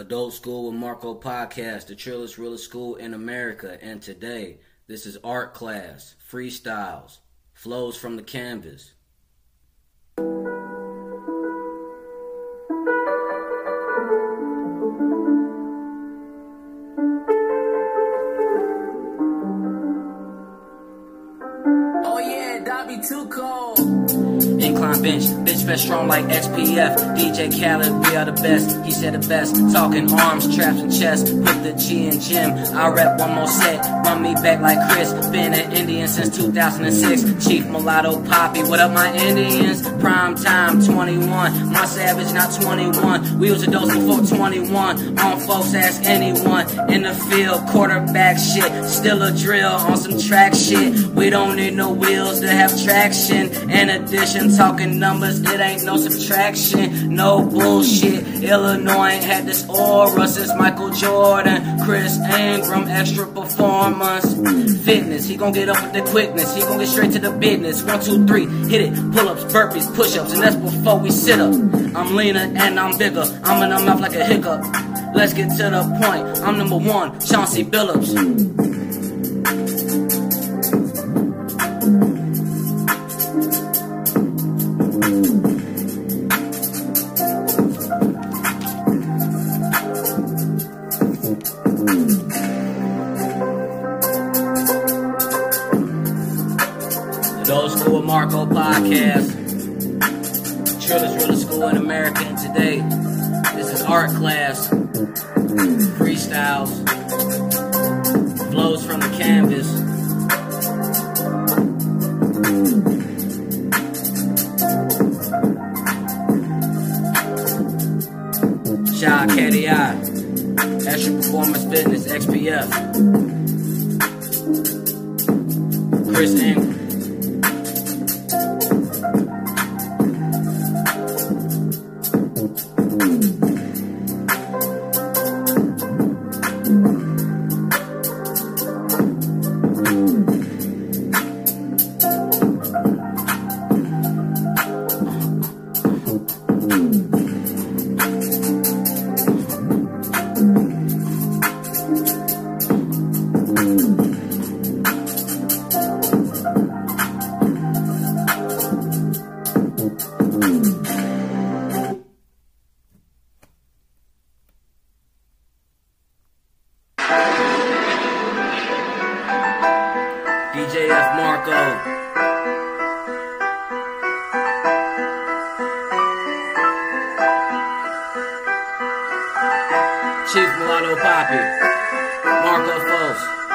Adult School with Marco podcast, the trillest, realest school in America. And today, this is art class, freestyles, flows from the canvas. Oh yeah, Dobby too cold. Incline bench, bitch fest strong like XPF. DJ Khaled, we are the best. He said the best. Talking arms, traps, and chest. Put the G in gym. I rep one more set. Run me back like Chris. Been an Indian since 2006. Chief Mulatto Poppy. What up, my Indians? Prime time 21. My savage, not 21. We was adults before 21. On folks, ask anyone. In the field, quarterback shit. Still a drill on some track shit. We don't need no wheels to have traction. In addition, talking numbers, it ain't no subtraction. No bullshit. Illinois ain't had this aura since Michael Jordan. Chris Ingram, extra performance. Fitness, he gon' get up with the quickness. He gon' get straight to the business. One, two, three, hit it. Pull ups, burpees, push ups, and that's before we sit up. I'm leaner and I'm bigger. I'm in the mouth like a hiccup. Let's get to the point. I'm number one, Chauncey Billups. School with Marco podcast. Trillest realest school in America. And today, this is art class. Freestyles. Flows from the canvas. Caddy Eye. Extra Performance Fitness, XPF. Chris Ingram. Marco. Chief Mulatto Poppy. Marco Foss.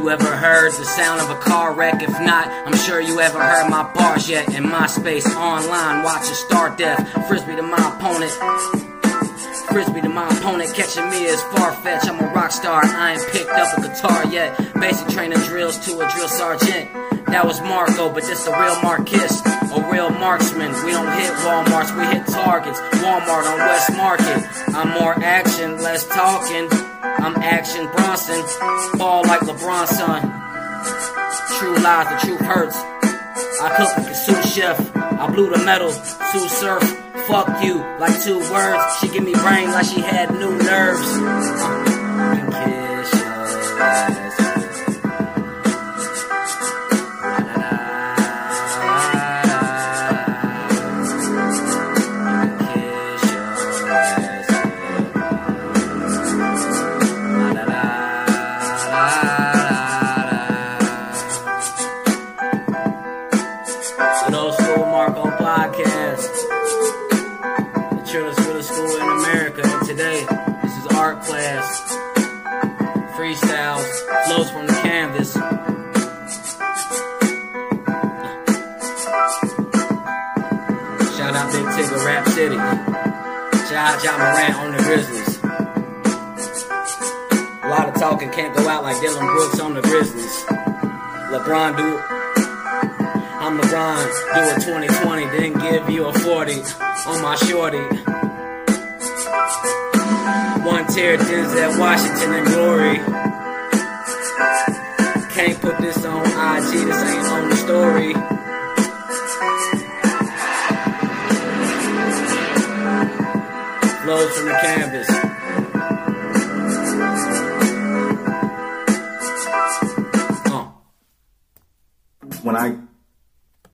You ever heard the sound of a car wreck? If not, I'm sure you haven't heard my bars yet. In my space, online, watching Star Death. Frisbee to my opponent. Frisbee to my opponent, catching me is far fetched. I'm a rock star, I ain't picked up a guitar yet. Basic training drills to a drill sergeant. That was Marco, but this a real Marcus, marksman. We don't hit Walmarts, we hit Targets. Walmart on West Market. I'm more action, less talking. I'm action Bronson, ball like LeBron son. True lies, the truth hurts. I cook like a sous chef. I blew the metal, sous surf. Fuck you, like two words. She give me brain like she had new nerves. Freestyles, flows from the canvas. Shout out Big Tigger Rap City. Shout out Ja Morant on the Grizzlies. A lot of talking can't go out like Dillon Brooks on the Grizzlies. LeBron do I'm LeBron, do a 2020, then give you a 40 on my shorty. One tier Denzel Washington in glory. Flows from the canvas. when I